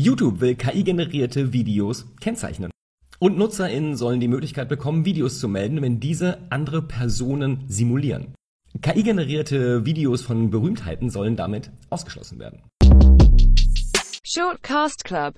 YouTube will KI-generierte Videos kennzeichnen. Und NutzerInnen sollen die Möglichkeit bekommen, Videos zu melden, wenn diese andere Personen simulieren. KI-generierte Videos von Berühmtheiten sollen damit ausgeschlossen werden. Shortcast Club